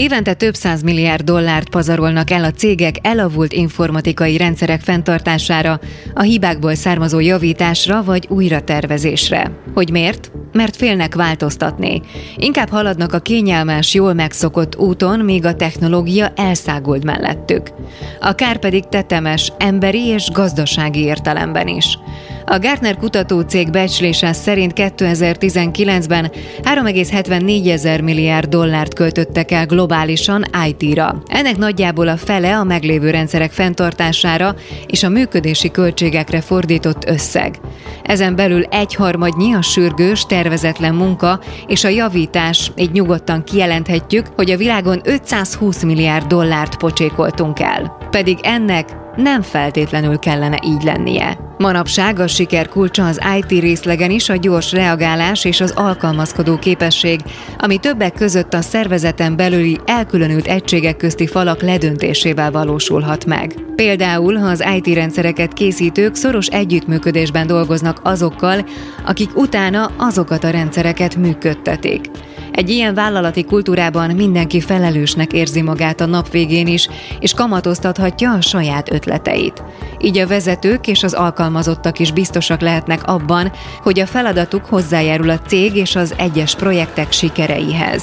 Évente több száz milliárd dollárt pazarolnak el a cégek elavult informatikai rendszerek fenntartására, a hibákból származó javításra vagy újratervezésre. Hogy miért? Mert félnek változtatni. Inkább haladnak a kényelmes, jól megszokott úton, míg a technológia elszáguld mellettük. A kár pedig tetemes, emberi és gazdasági értelemben is. A Gartner kutatócég becslése szerint 2019-ben 3,74 ezer milliárd dollárt költöttek el globálisan IT-ra. Ennek nagyjából a fele a meglévő rendszerek fenntartására és a működési költségekre fordított összeg. Ezen belül egyharmadnyi a sürgős, tervezetlen munka és a javítás, így nyugodtan kijelenthetjük, hogy a világon 520 milliárd dollárt pocsékoltunk el. Pedig ennek nem feltétlenül kellene így lennie. Manapság a siker kulcsa az IT részlegen is a gyors reagálás és az alkalmazkodó képesség, ami többek között a szervezeten belüli elkülönült egységek közti falak ledöntésével valósulhat meg. Például, ha az IT rendszereket készítők szoros együttműködésben dolgoznak azokkal, akik utána azokat a rendszereket működtetik. Egy ilyen vállalati kultúrában mindenki felelősnek érzi magát a nap végén is, és kamatoztathatja a saját ötleteit. Így a vezetők és az alkalmazottak is biztosak lehetnek abban, hogy a feladatuk hozzájárul a cég és az egyes projektek sikereihez.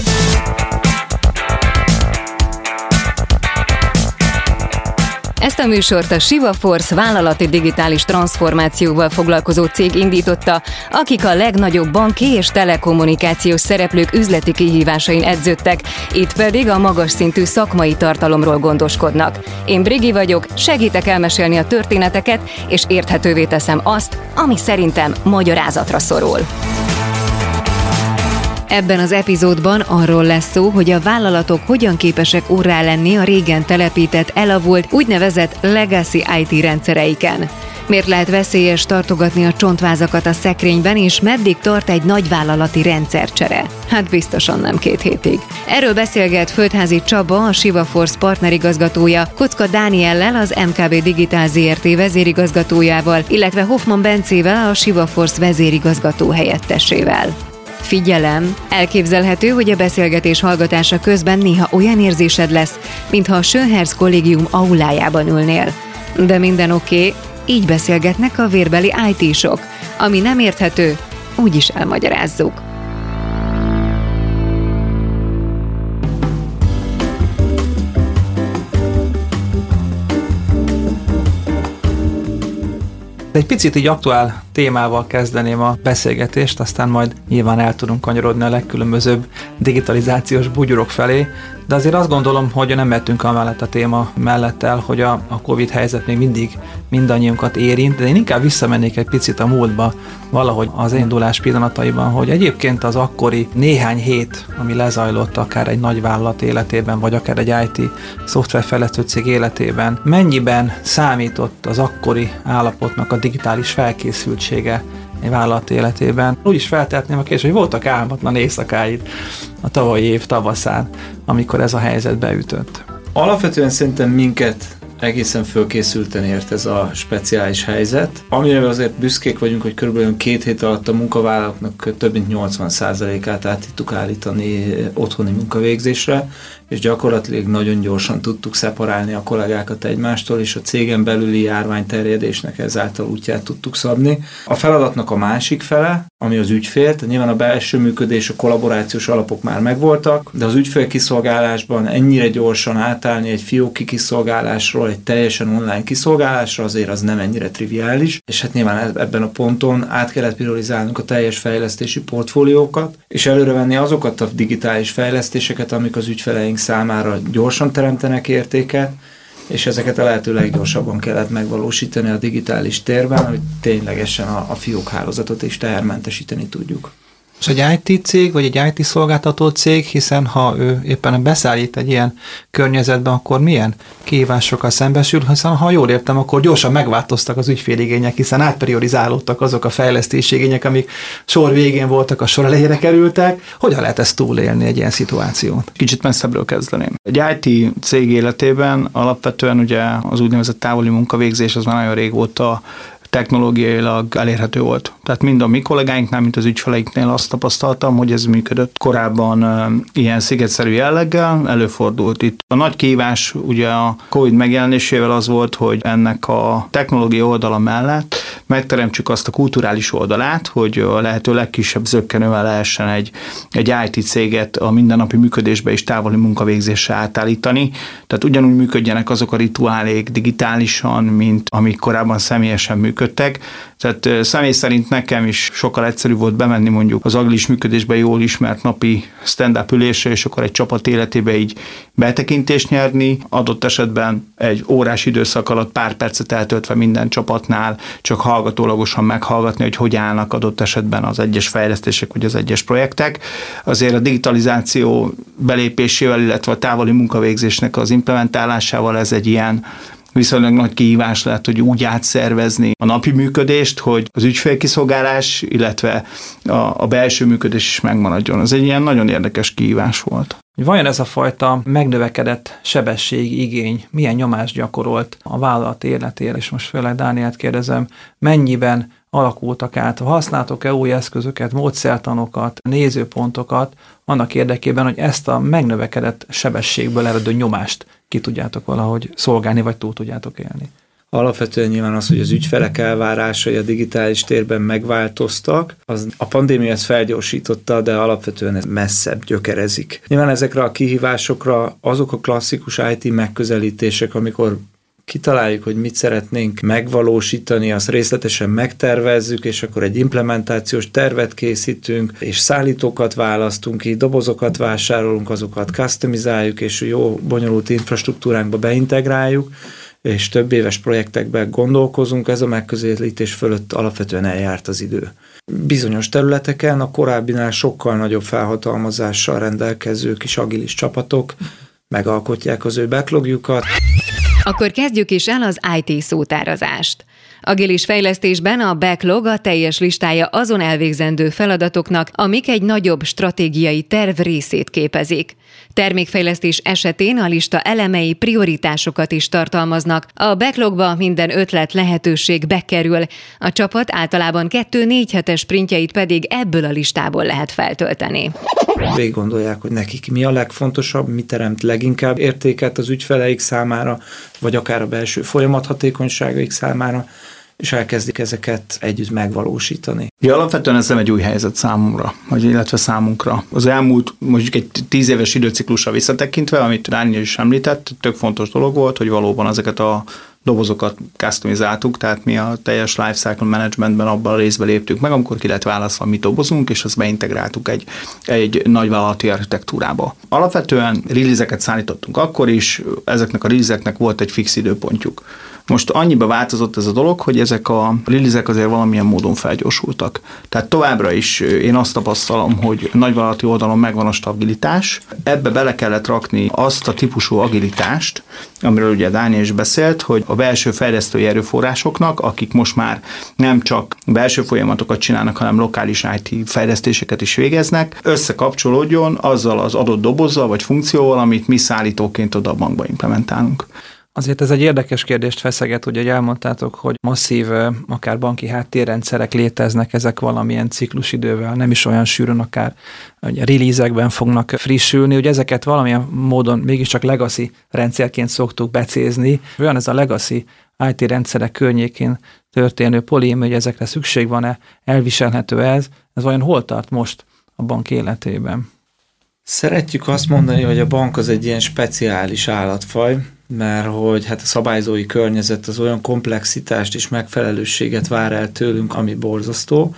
Ezt a műsort a Shiva Force vállalati digitális transformációval foglalkozó cég indította, akik a legnagyobb banki és telekommunikációs szereplők üzleti kihívásain edződtek, itt pedig a magas szintű szakmai tartalomról gondoskodnak. Én Brigi vagyok, segítek elmesélni a történeteket, és érthetővé teszem azt, ami szerintem magyarázatra szorul. Ebben az epizódban arról lesz szó, hogy a vállalatok hogyan képesek órá lenni a régen telepített, elavult, úgynevezett legacy IT rendszereiken. Miért lehet veszélyes tartogatni a csontvázakat a szekrényben, és meddig tart egy nagyvállalati rendszercsere? Hát biztosan nem két hétig. Erről beszélget Földházi Csaba, a Siva Force partnerigazgatója, Kocka Dániellel, az MKB Digitál ZRT vezérigazgatójával, illetve Hoffman Bencével, a Siva Force vezérigazgató helyettesével. Figyelem! Elképzelhető, hogy a beszélgetés hallgatása közben néha olyan érzésed lesz, mintha a Schönherz kollégium aulájában ülnél. De minden oké, okay, így beszélgetnek a vérbeli IT-sok. Ami nem érthető, úgyis elmagyarázzuk. Egy picit így aktuál témával kezdeném a beszélgetést, aztán majd nyilván el tudunk kanyarodni a legkülönbözőbb digitalizációs bugyrok felé, de azért azt gondolom, hogy nem mehetünk amellett a téma mellett el, hogy a, a Covid helyzet még mindig mindannyiunkat érint, de én inkább visszamennék egy picit a múltba, valahogy az indulás pillanataiban, hogy egyébként az akkori néhány hét, ami lezajlott akár egy nagy vállalat életében, vagy akár egy IT szoftverfejlesztő cég életében, mennyiben számított az akkori állapotnak a digitális felkészültsége egy vállalat életében. Úgy is feltehetném a kérdést, hogy voltak álmatlan éjszakáid a tavalyi év tavaszán, amikor ez a helyzet beütött. Alapvetően szerintem minket egészen fölkészülten ért ez a speciális helyzet. Amire azért büszkék vagyunk, hogy körülbelül két hét alatt a munkavállalóknak több mint 80%-át át tudtuk állítani otthoni munkavégzésre, és gyakorlatilag nagyon gyorsan tudtuk szeparálni a kollégákat egymástól, és a cégen belüli járványterjedésnek ezáltal útját tudtuk szabni. A feladatnak a másik fele, ami az ügyfél, tehát nyilván a belső működés, a kollaborációs alapok már megvoltak, de az ügyfél kiszolgálásban ennyire gyorsan átállni egy fióki kiszolgálásról egy teljesen online kiszolgálásra azért az nem ennyire triviális, és hát nyilván ebben a ponton át kellett priorizálnunk a teljes fejlesztési portfóliókat, és előrevenni azokat a digitális fejlesztéseket, amik az ügyfeleink számára gyorsan teremtenek értéket, és ezeket a lehető leggyorsabban kellett megvalósítani a digitális térben, hogy ténylegesen a, a fiók hálózatot is tehermentesíteni tudjuk. És egy IT cég, vagy egy IT szolgáltató cég, hiszen ha ő éppen beszállít egy ilyen környezetben, akkor milyen kihívásokkal szembesül, hiszen ha jól értem, akkor gyorsan megváltoztak az ügyféligények, hiszen átpriorizálódtak azok a fejlesztési igények, amik sor végén voltak, a sor elejére kerültek. Hogyan lehet ezt túlélni egy ilyen szituációt? Kicsit messzebbről kezdeném. Egy IT cég életében alapvetően ugye az úgynevezett távoli munkavégzés az már nagyon régóta technológiailag elérhető volt. Tehát mind a mi kollégáinknál, mint az ügyfeleinknél azt tapasztaltam, hogy ez működött. Korábban ilyen szigetszerű jelleggel előfordult. Itt a nagy kívás ugye a COVID megjelenésével az volt, hogy ennek a technológia oldala mellett megteremtsük azt a kulturális oldalát, hogy a lehető legkisebb zöggenővel lehessen egy, egy IT céget a mindennapi működésbe és távoli munkavégzésre átállítani. Tehát ugyanúgy működjenek azok a rituálék digitálisan, mint amik korábban személyesen működtek. Tehát személy szerint nekem is sokkal egyszerűbb volt bemenni mondjuk az agilis működésbe jól ismert napi stand-up ülésre, és akkor egy csapat életébe így betekintést nyerni, adott esetben egy órás időszak alatt pár percet eltöltve minden csapatnál, csak hallgatólagosan meghallgatni, hogy hogy állnak adott esetben az egyes fejlesztések, vagy az egyes projektek. Azért a digitalizáció belépésével, illetve a távoli munkavégzésnek az implementálásával ez egy ilyen viszonylag nagy kihívás lehet, hogy úgy átszervezni a napi működést, hogy az ügyfélkiszolgálás, illetve a, a belső működés is megmaradjon. Ez egy ilyen nagyon érdekes kihívás volt. Vajon ez a fajta megnövekedett sebesség igény milyen nyomást gyakorolt a vállalat életére, és most főleg Dániát kérdezem, mennyiben alakultak át, használtok-e új eszközöket, módszertanokat, nézőpontokat annak érdekében, hogy ezt a megnövekedett sebességből eredő nyomást ki tudjátok valahogy szolgálni, vagy túl tudjátok élni. Alapvetően nyilván az, hogy az ügyfelek elvárásai a digitális térben megváltoztak, az a pandémia ezt felgyorsította, de alapvetően ez messzebb gyökerezik. Nyilván ezekre a kihívásokra azok a klasszikus IT megközelítések, amikor kitaláljuk, hogy mit szeretnénk megvalósítani, azt részletesen megtervezzük, és akkor egy implementációs tervet készítünk, és szállítókat választunk ki, dobozokat vásárolunk, azokat customizáljuk, és jó, bonyolult infrastruktúránkba beintegráljuk, és több éves projektekben gondolkozunk, ez a megközelítés fölött alapvetően eljárt az idő. Bizonyos területeken a korábbinál sokkal nagyobb felhatalmazással rendelkező kis agilis csapatok megalkotják az ő backlogjukat. Akkor kezdjük is el az IT szótárazást. Agilis fejlesztésben a backlog a teljes listája azon elvégzendő feladatoknak, amik egy nagyobb stratégiai terv részét képezik. Termékfejlesztés esetén a lista elemei prioritásokat is tartalmaznak. A backlogba minden ötlet lehetőség bekerül. A csapat általában 2-4 hetes sprintjeit pedig ebből a listából lehet feltölteni. Végig gondolják, hogy nekik mi a legfontosabb, mi teremt leginkább értéket az ügyfeleik számára, vagy akár a belső folyamat hatékonyságaik számára, és elkezdik ezeket együtt megvalósítani. Ja, alapvetően ez nem egy új helyzet számomra, vagy illetve számunkra. Az elmúlt mondjuk egy tíz éves időciklusra visszatekintve, amit Dániel is említett, tök fontos dolog volt, hogy valóban ezeket a dobozokat customizáltuk, tehát mi a teljes lifecycle managementben abban a részben léptünk meg, amikor ki lehet választva, mit dobozunk, és azt beintegráltuk egy, egy nagyvállalati architektúrába. Alapvetően release szállítottunk akkor is, ezeknek a release volt egy fix időpontjuk. Most annyiba változott ez a dolog, hogy ezek a release azért valamilyen módon felgyorsultak. Tehát továbbra is én azt tapasztalom, hogy nagyvállalati oldalon megvan a stabilitás, ebbe bele kellett rakni azt a típusú agilitást, amiről ugye Dániel is beszélt, hogy a belső fejlesztői erőforrásoknak, akik most már nem csak belső folyamatokat csinálnak, hanem lokális IT fejlesztéseket is végeznek, összekapcsolódjon azzal az adott dobozzal vagy funkcióval, amit mi szállítóként oda a bankba implementálunk. Azért ez egy érdekes kérdést feszeget, ugye, hogy elmondtátok, hogy masszív, akár banki háttérrendszerek léteznek, ezek valamilyen ciklusidővel, nem is olyan sűrűn, akár release fognak frissülni, hogy ezeket valamilyen módon mégiscsak legacy rendszerként szoktuk becézni. Olyan ez a legacy IT rendszerek környékén történő polém, hogy ezekre szükség van-e, elviselhető ez, ez vajon hol tart most a bank életében? Szeretjük azt mondani, hogy a bank az egy ilyen speciális állatfaj, mert hogy hát a szabályzói környezet az olyan komplexitást és megfelelősséget vár el tőlünk, ami borzasztó,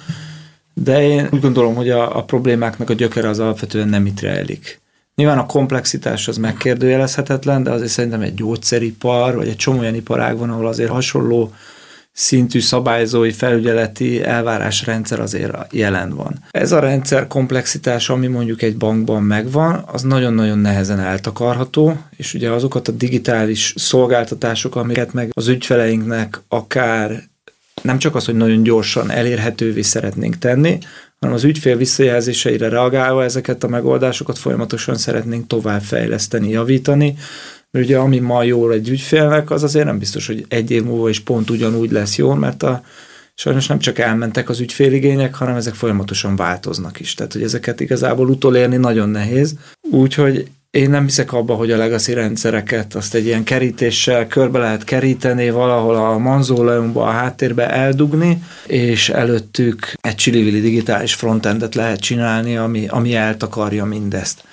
de én úgy gondolom, hogy a, a problémáknak a gyökere az alapvetően nem itt rejlik. Nyilván a komplexitás az megkérdőjelezhetetlen, de azért szerintem egy gyógyszeripar, vagy egy csomó olyan iparág van, ahol azért hasonló szintű szabályzói felügyeleti elvárásrendszer azért jelen van. Ez a rendszer komplexitás, ami mondjuk egy bankban megvan, az nagyon-nagyon nehezen eltakarható, és ugye azokat a digitális szolgáltatások, amiket meg az ügyfeleinknek akár nem csak az, hogy nagyon gyorsan elérhetővé szeretnénk tenni, hanem az ügyfél visszajelzéseire reagálva ezeket a megoldásokat folyamatosan szeretnénk továbbfejleszteni, javítani, mert ugye ami ma jól egy ügyfélnek, az azért nem biztos, hogy egy év múlva is pont ugyanúgy lesz jó, mert a, sajnos nem csak elmentek az ügyféligények, hanem ezek folyamatosan változnak is. Tehát, hogy ezeket igazából utolérni nagyon nehéz. Úgyhogy én nem hiszek abba, hogy a legacy rendszereket azt egy ilyen kerítéssel körbe lehet keríteni, valahol a manzóleumba, a háttérbe eldugni, és előttük egy csili digitális frontendet lehet csinálni, ami, ami eltakarja mindezt.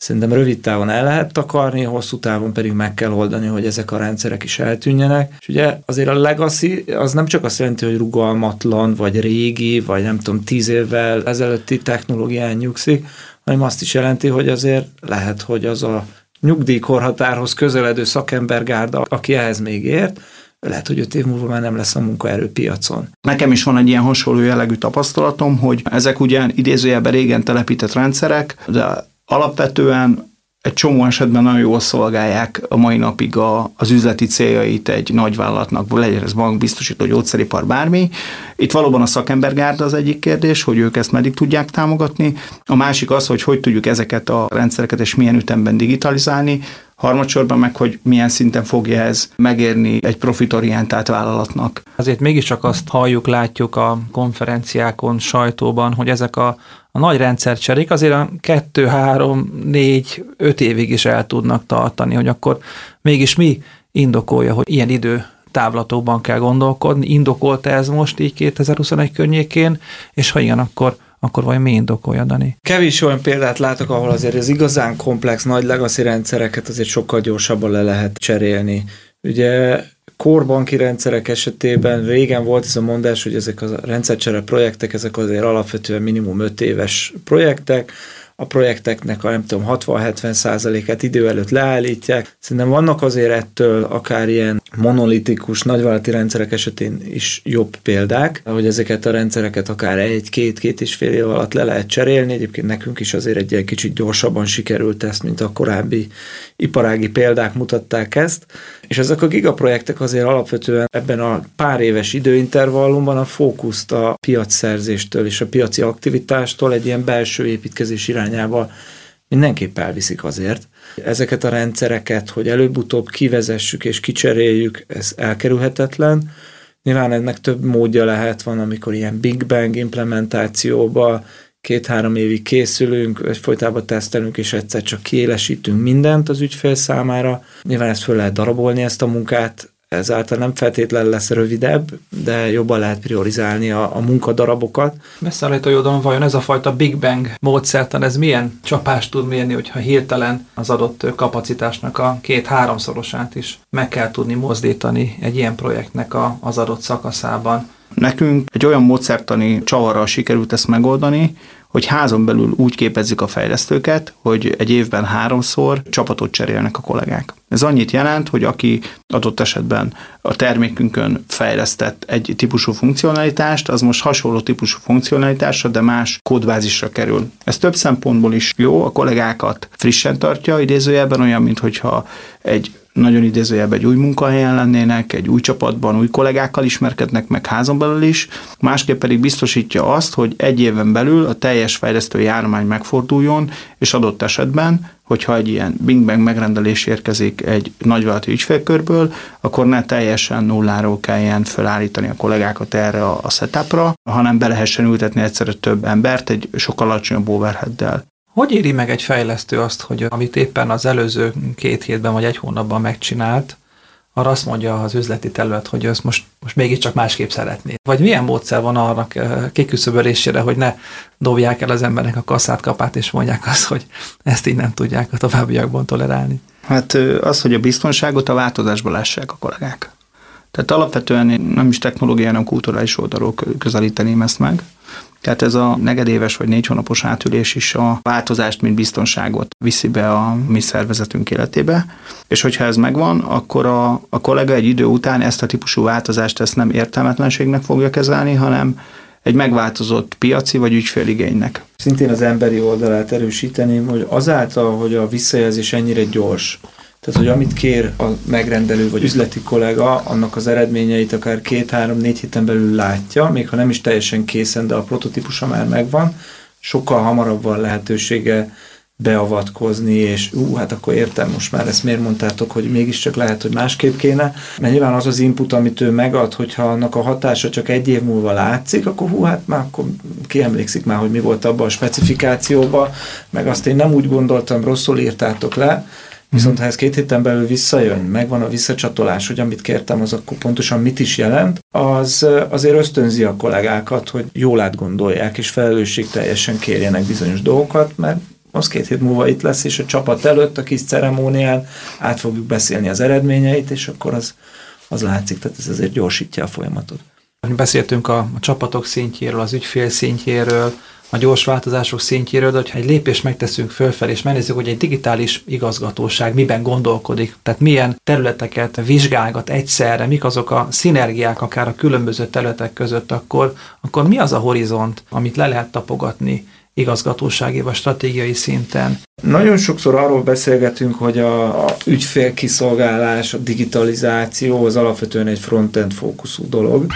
Szerintem rövid távon el lehet takarni, hosszú távon pedig meg kell oldani, hogy ezek a rendszerek is eltűnjenek. És ugye azért a legacy az nem csak azt jelenti, hogy rugalmatlan, vagy régi, vagy nem tudom, tíz évvel ezelőtti technológián nyugszik, hanem azt is jelenti, hogy azért lehet, hogy az a nyugdíjkorhatárhoz közeledő szakembergárda, aki ehhez még ért, lehet, hogy öt év múlva már nem lesz a munkaerőpiacon. Nekem is van egy ilyen hasonló jellegű tapasztalatom, hogy ezek ugyan idézőjelben régen telepített rendszerek, de alapvetően egy csomó esetben nagyon jól szolgálják a mai napig a, az üzleti céljait egy nagyvállalatnak, legyen ez bank, biztosító, gyógyszeripar, bármi. Itt valóban a szakembergárda az egyik kérdés, hogy ők ezt meddig tudják támogatni. A másik az, hogy hogy tudjuk ezeket a rendszereket és milyen ütemben digitalizálni. Harmadsorban meg, hogy milyen szinten fogja ez megérni egy profitorientált vállalatnak. Azért mégiscsak azt halljuk, látjuk a konferenciákon, sajtóban, hogy ezek a a nagy rendszercserék azért a kettő, három, négy, öt évig is el tudnak tartani, hogy akkor mégis mi indokolja, hogy ilyen idő távlatokban kell gondolkodni, indokolt ez most így 2021 környékén, és ha igen, akkor akkor vajon mi indokolja, Dani? Kevés olyan példát látok, ahol azért az igazán komplex nagy legacy rendszereket azért sokkal gyorsabban le lehet cserélni. Ugye korbanki rendszerek esetében régen volt ez a mondás, hogy ezek a rendszercsere projektek, ezek azért alapvetően minimum 5 éves projektek, a projekteknek a nem tudom 60-70 százalékát idő előtt leállítják. Szerintem vannak azért ettől akár ilyen monolitikus nagyvállalati rendszerek esetén is jobb példák, hogy ezeket a rendszereket akár egy-két-két és fél év alatt le lehet cserélni. Egyébként nekünk is azért egy, egy kicsit gyorsabban sikerült ezt, mint a korábbi iparági példák mutatták ezt. És ezek a gigaprojektek azért alapvetően ebben a pár éves időintervallumban a fókuszt a piacszerzéstől és a piaci aktivitástól egy ilyen belső építkezés irányába mindenképp elviszik azért. Ezeket a rendszereket, hogy előbb-utóbb kivezessük és kicseréljük, ez elkerülhetetlen. Nyilván ennek több módja lehet, van, amikor ilyen Big Bang implementációba két-három évig készülünk, folytában tesztelünk, és egyszer csak kiélesítünk mindent az ügyfél számára. Nyilván ezt föl lehet darabolni ezt a munkát, ezáltal nem feltétlenül lesz rövidebb, de jobban lehet priorizálni a, a munkadarabokat. Beszállító oldalon vajon ez a fajta Big Bang módszertan, ez milyen csapást tud mérni, hogyha hirtelen az adott kapacitásnak a két-háromszorosát is meg kell tudni mozdítani egy ilyen projektnek a, az adott szakaszában? Nekünk egy olyan módszertani csavarral sikerült ezt megoldani, hogy házon belül úgy képezzük a fejlesztőket, hogy egy évben háromszor csapatot cserélnek a kollégák. Ez annyit jelent, hogy aki adott esetben a termékünkön fejlesztett egy típusú funkcionalitást, az most hasonló típusú funkcionalitásra, de más kódbázisra kerül. Ez több szempontból is jó, a kollégákat frissen tartja, idézőjelben olyan, mintha egy nagyon idézőjelben egy új munkahelyen lennének, egy új csapatban, új kollégákkal ismerkednek meg házon belül is, másképp pedig biztosítja azt, hogy egy éven belül a teljes fejlesztői állomány megforduljon, és adott esetben, hogyha egy ilyen Bing Bang megrendelés érkezik egy nagyvállalati ügyfélkörből, akkor ne teljesen nulláról kelljen felállítani a kollégákat erre a setupra, hanem be lehessen ültetni egyszerre több embert egy sokkal alacsonyabb overheaddel. Hogy éri meg egy fejlesztő azt, hogy amit éppen az előző két hétben vagy egy hónapban megcsinált, arra azt mondja az üzleti terület, hogy ezt most, most mégiscsak másképp szeretné. Vagy milyen módszer van arra eh, kiküszöbölésére, hogy ne dobják el az embernek a kasszát kapát, és mondják azt, hogy ezt így nem tudják a továbbiakban tolerálni. Hát az, hogy a biztonságot a változásban lássák a kollégák. Tehát alapvetően nem is technológiai, hanem kulturális oldalról közelíteném ezt meg. Tehát ez a negedéves vagy négy hónapos átülés is a változást, mint biztonságot viszi be a mi szervezetünk életébe. És hogyha ez megvan, akkor a, a kollega egy idő után ezt a típusú változást ezt nem értelmetlenségnek fogja kezelni, hanem egy megváltozott piaci vagy ügyféligénynek. Szintén az emberi oldalát erősíteném, hogy azáltal, hogy a visszajelzés ennyire gyors, tehát, hogy amit kér a megrendelő vagy üzleti kollega, annak az eredményeit akár két-három-négy héten belül látja, még ha nem is teljesen készen, de a prototípusa már megvan, sokkal hamarabb van lehetősége beavatkozni, és ú, hát akkor értem most már ezt miért mondtátok, hogy mégiscsak lehet, hogy másképp kéne. Mert nyilván az az input, amit ő megad, hogyha annak a hatása csak egy év múlva látszik, akkor hú, hát már akkor ki emlékszik már, hogy mi volt abban a specifikációban, meg azt én nem úgy gondoltam, rosszul írtátok le, Viszont ha ez két héten belül visszajön, megvan a visszacsatolás, hogy amit kértem, az akkor pontosan mit is jelent, az azért ösztönzi a kollégákat, hogy jól átgondolják, és teljesen kérjenek bizonyos dolgokat, mert az két hét múlva itt lesz, és a csapat előtt a kis ceremónián át fogjuk beszélni az eredményeit, és akkor az, az látszik, tehát ez azért gyorsítja a folyamatot. Beszéltünk a, a csapatok szintjéről, az ügyfél szintjéről, a gyors változások szintjéről, de hogyha egy lépést megteszünk fölfelé, és megnézzük, hogy egy digitális igazgatóság miben gondolkodik, tehát milyen területeket vizsgálgat egyszerre, mik azok a szinergiák akár a különböző területek között, akkor, akkor mi az a horizont, amit le lehet tapogatni igazgatósági vagy stratégiai szinten. Nagyon sokszor arról beszélgetünk, hogy a, a ügyfélkiszolgálás, a digitalizáció az alapvetően egy frontend fókuszú dolog.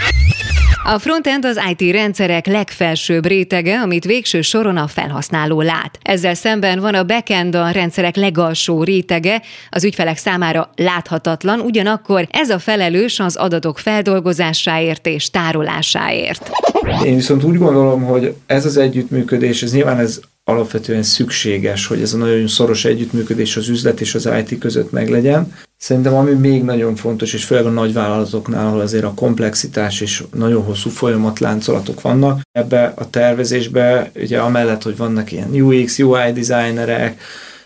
A frontend az IT rendszerek legfelsőbb rétege, amit végső soron a felhasználó lát. Ezzel szemben van a backend a rendszerek legalsó rétege, az ügyfelek számára láthatatlan, ugyanakkor ez a felelős az adatok feldolgozásáért és tárolásáért. Én viszont úgy gondolom, hogy ez az együttműködés, ez nyilván ez alapvetően szükséges, hogy ez a nagyon szoros együttműködés az üzlet és az IT között meglegyen. Szerintem ami még nagyon fontos, és főleg a nagyvállalatoknál, ahol azért a komplexitás és nagyon hosszú folyamatláncolatok vannak, ebbe a tervezésbe, ugye amellett, hogy vannak ilyen UX, UI designerek,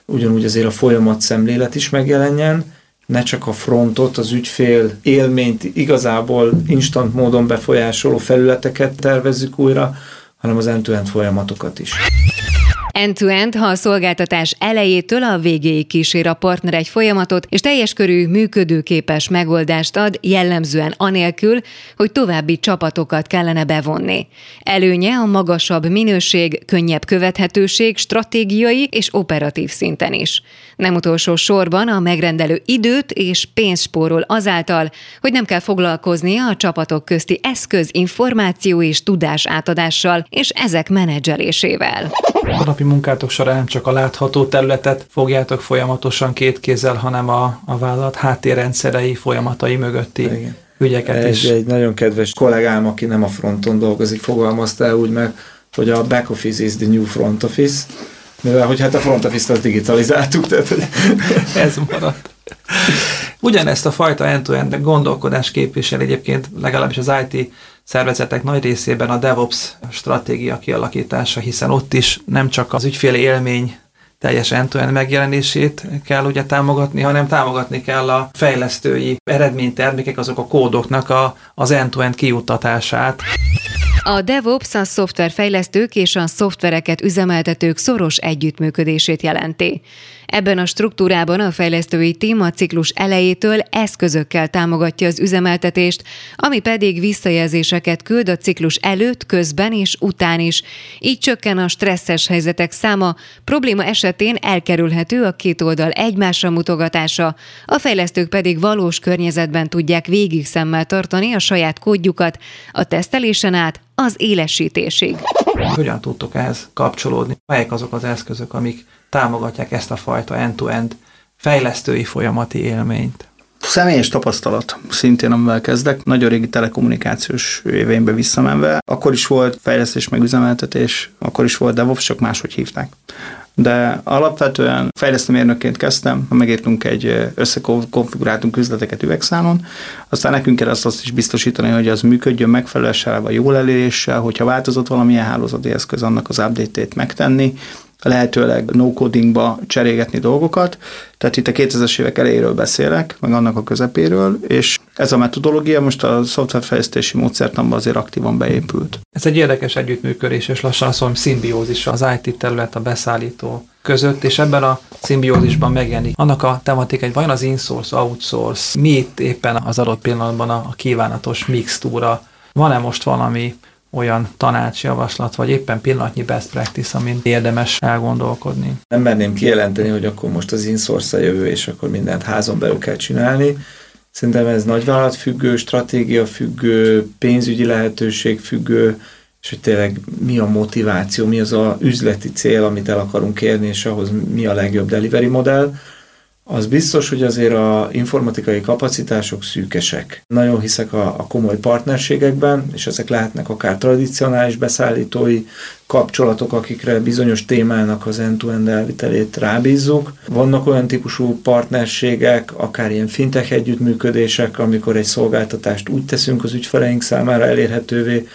ugyanúgy azért a folyamat szemlélet is megjelenjen, ne csak a frontot, az ügyfél élményt igazából instant módon befolyásoló felületeket tervezzük újra, hanem az end-to-end folyamatokat is. End-to-end, ha a szolgáltatás elejétől a végéig kísér a partner egy folyamatot, és teljes körű működőképes megoldást ad, jellemzően anélkül, hogy további csapatokat kellene bevonni. Előnye a magasabb minőség, könnyebb követhetőség stratégiai és operatív szinten is. Nem utolsó sorban a megrendelő időt és pénzt spórol azáltal, hogy nem kell foglalkoznia a csapatok közti eszköz, információ és tudás átadással és ezek menedzselésével. A napi munkátok során nem csak a látható területet fogjátok folyamatosan két kézzel, hanem a, a vállalat háttérrendszerei, folyamatai mögötti Igen. ügyeket egy, is. Egy nagyon kedves kollégám, aki nem a fronton dolgozik, fogalmazta el úgy meg, hogy a back office is the new front office, mivel hogy hát a front office-t azt digitalizáltuk, tehát ez maradt. Ugyanezt a fajta end-to-end gondolkodás képvisel egyébként legalábbis az IT szervezetek nagy részében a DevOps stratégia kialakítása, hiszen ott is nem csak az ügyfél élmény teljes end megjelenését kell ugye támogatni, hanem támogatni kell a fejlesztői eredménytermékek, azok a kódoknak a, az end-to-end kiutatását. A DevOps a szoftverfejlesztők és a szoftvereket üzemeltetők szoros együttműködését jelenti. Ebben a struktúrában a fejlesztői tím ciklus elejétől eszközökkel támogatja az üzemeltetést, ami pedig visszajelzéseket küld a ciklus előtt, közben és után is. Így csökken a stresszes helyzetek száma, probléma esetén elkerülhető a két oldal egymásra mutogatása, a fejlesztők pedig valós környezetben tudják végig szemmel tartani a saját kódjukat, a tesztelésen át az élesítésig. Hogyan tudtok ehhez kapcsolódni? Melyek azok az eszközök, amik támogatják ezt a fajta end-to-end fejlesztői folyamati élményt? Személyes tapasztalat, szintén amivel kezdek, nagyon régi telekommunikációs éveimbe visszamenve, akkor is volt fejlesztés meg üzemeltetés, akkor is volt DevOps, csak máshogy hívták de alapvetően mérnökként kezdtem, megértünk egy összekonfiguráltunk üzleteket üvegszánon, aztán nekünk kell azt, azt is biztosítani, hogy az működjön megfelelően, vagy jól eléréssel, hogyha változott valamilyen hálózati eszköz, annak az update-ét megtenni, lehetőleg no-codingba cserélgetni dolgokat. Tehát itt a 2000-es évek elejéről beszélek, meg annak a közepéről, és ez a metodológia most a szoftverfejlesztési módszertanban azért aktívan beépült. Ez egy érdekes együttműködés, és lassan azt mondom, szimbiózis az IT terület, a beszállító között, és ebben a szimbiózisban megjelenik annak a tematika, hogy vajon az insource, outsource, mi itt éppen az adott pillanatban a, kívánatos mixtúra, van-e most valami olyan tanácsjavaslat, vagy éppen pillanatnyi best practice, amin érdemes elgondolkodni. Nem merném kijelenteni, hogy akkor most az insource a jövő, és akkor mindent házon belül kell csinálni. Szerintem ez nagyvállalat függő, stratégia függő, pénzügyi lehetőség függő, és hogy tényleg mi a motiváció, mi az a üzleti cél, amit el akarunk érni, és ahhoz mi a legjobb delivery modell. Az biztos, hogy azért a informatikai kapacitások szűkesek. Nagyon hiszek a, a komoly partnerségekben, és ezek lehetnek akár tradicionális beszállítói kapcsolatok, akikre bizonyos témának az end-to-end elvitelét rábízzuk. Vannak olyan típusú partnerségek, akár ilyen fintech együttműködések, amikor egy szolgáltatást úgy teszünk az ügyfeleink számára elérhetővé,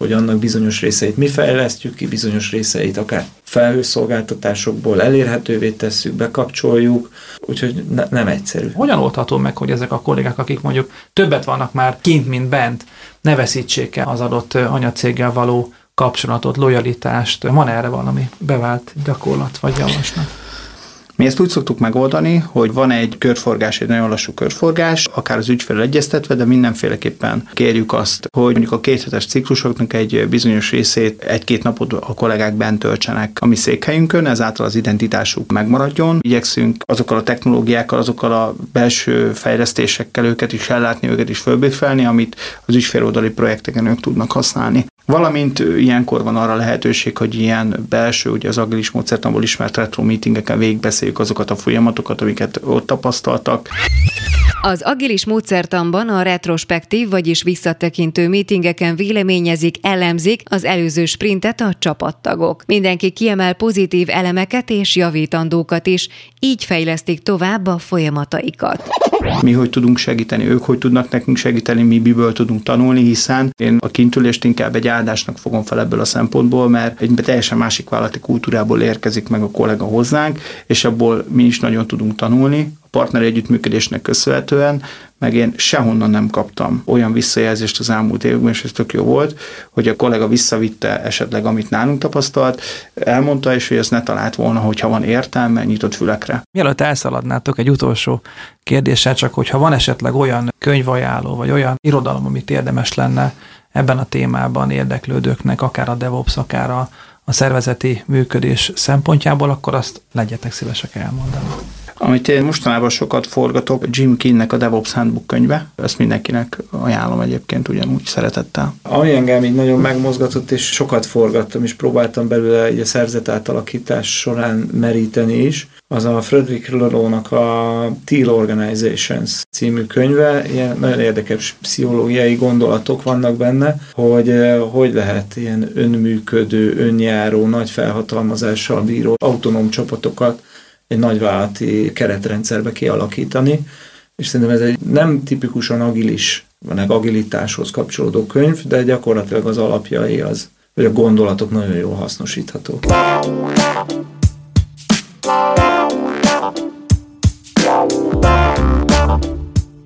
hogy annak bizonyos részeit mi fejlesztjük ki, bizonyos részeit akár felhőszolgáltatásokból elérhetővé tesszük, bekapcsoljuk, úgyhogy ne, nem egyszerű. Hogyan oldható meg, hogy ezek a kollégák, akik mondjuk többet vannak már kint, mint bent, ne veszítsék el az adott anyacéggel való kapcsolatot, lojalitást? Van erre valami bevált gyakorlat vagy javaslat? Mi ezt úgy szoktuk megoldani, hogy van egy körforgás, egy nagyon lassú körforgás, akár az ügyfél egyeztetve, de mindenféleképpen kérjük azt, hogy mondjuk a kéthetes ciklusoknak egy bizonyos részét egy-két napot a kollégák bent töltsenek a mi székhelyünkön, ezáltal az identitásuk megmaradjon. Igyekszünk azokkal a technológiákkal, azokkal a belső fejlesztésekkel őket is ellátni, őket is fölbéfelni, amit az ügyféloldali projekteken ők tudnak használni. Valamint ilyenkor van arra lehetőség, hogy ilyen belső, ugye az agilis módszertanból ismert retro meetingeken végigbeszéljük azokat a folyamatokat, amiket ott tapasztaltak. Az agilis módszertanban a retrospektív, vagyis visszatekintő meetingeken véleményezik, elemzik az előző sprintet a csapattagok. Mindenki kiemel pozitív elemeket és javítandókat is, így fejlesztik tovább a folyamataikat. Mi hogy tudunk segíteni, ők hogy tudnak nekünk segíteni, mi miből tudunk tanulni, hiszen én a kintülést inkább egy áldásnak fogom fel ebből a szempontból, mert egy teljesen másik vállalati kultúrából érkezik meg a kollega hozzánk, és abból mi is nagyon tudunk tanulni, partner együttműködésnek köszönhetően, meg én sehonnan nem kaptam olyan visszajelzést az elmúlt években, és ez tök jó volt, hogy a kollega visszavitte esetleg, amit nálunk tapasztalt, elmondta, és hogy ezt ne talált volna, hogyha van értelme, nyitott fülekre. Mielőtt elszaladnátok egy utolsó kérdéssel, csak hogyha van esetleg olyan könyvajánló, vagy olyan irodalom, amit érdemes lenne ebben a témában érdeklődőknek, akár a DevOps, akár a, a szervezeti működés szempontjából, akkor azt legyetek szívesek elmondani. Amit én mostanában sokat forgatok, Jim Kinnek a DevOps Handbook könyve, ezt mindenkinek ajánlom egyébként ugyanúgy szeretettel. Ami engem így nagyon megmozgatott, és sokat forgattam, és próbáltam belőle egy a szerzet átalakítás során meríteni is, az a Frederick Lelónak a Teal Organizations című könyve. Ilyen nagyon érdekes pszichológiai gondolatok vannak benne, hogy eh, hogy lehet ilyen önműködő, önjáró, nagy felhatalmazással bíró autonóm csapatokat egy nagyvállalati keretrendszerbe kialakítani, és szerintem ez egy nem tipikusan agilis, van egy agilitáshoz kapcsolódó könyv, de gyakorlatilag az alapjai az, hogy a gondolatok nagyon jól hasznosíthatók.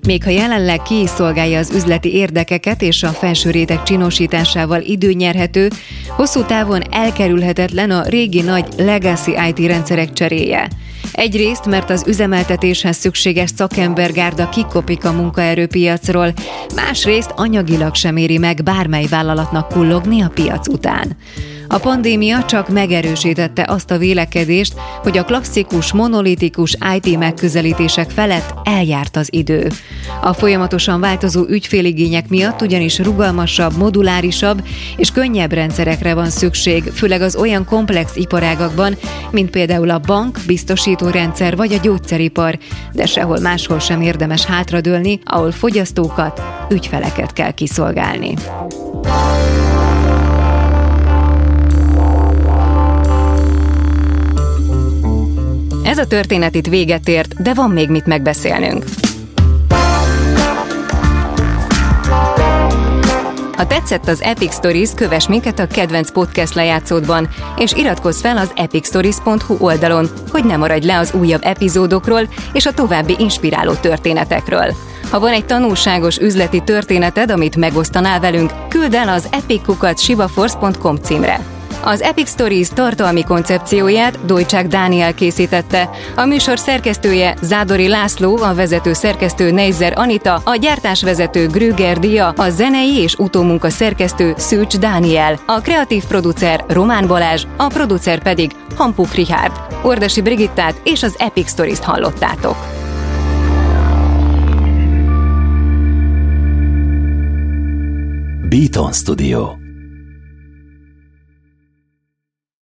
Még ha jelenleg ki is szolgálja az üzleti érdekeket és a felső réteg csinosításával idő nyerhető, hosszú távon elkerülhetetlen a régi nagy legacy IT rendszerek cseréje. Egyrészt, mert az üzemeltetéshez szükséges szakembergárda kikopik a munkaerőpiacról, másrészt anyagilag sem éri meg bármely vállalatnak kullogni a piac után. A pandémia csak megerősítette azt a vélekedést, hogy a klasszikus, monolitikus IT megközelítések felett eljárt az idő. A folyamatosan változó ügyféligények miatt ugyanis rugalmasabb, modulárisabb és könnyebb rendszerekre van szükség, főleg az olyan komplex iparágakban, mint például a bank, biztosítórendszer vagy a gyógyszeripar, de sehol máshol sem érdemes hátradőlni, ahol fogyasztókat, ügyfeleket kell kiszolgálni. Ez a történet itt véget ért, de van még mit megbeszélnünk. Ha tetszett az Epic Stories, kövess minket a kedvenc podcast lejátszódban, és iratkozz fel az epicstories.hu oldalon, hogy ne maradj le az újabb epizódokról és a további inspiráló történetekről. Ha van egy tanulságos üzleti történeted, amit megosztanál velünk, küld el az epickukat.sivaforce.com címre. Az Epic Stories tartalmi koncepcióját Dojcsák Dániel készítette. A műsor szerkesztője Zádori László, a vezető szerkesztő Neizer Anita, a gyártásvezető Grüger Dia, a zenei és utómunka szerkesztő Szűcs Dániel, a kreatív producer Román Balázs, a producer pedig Hampuk Richard. Ordasi Brigittát és az Epic Stories-t hallottátok. Beaton Studio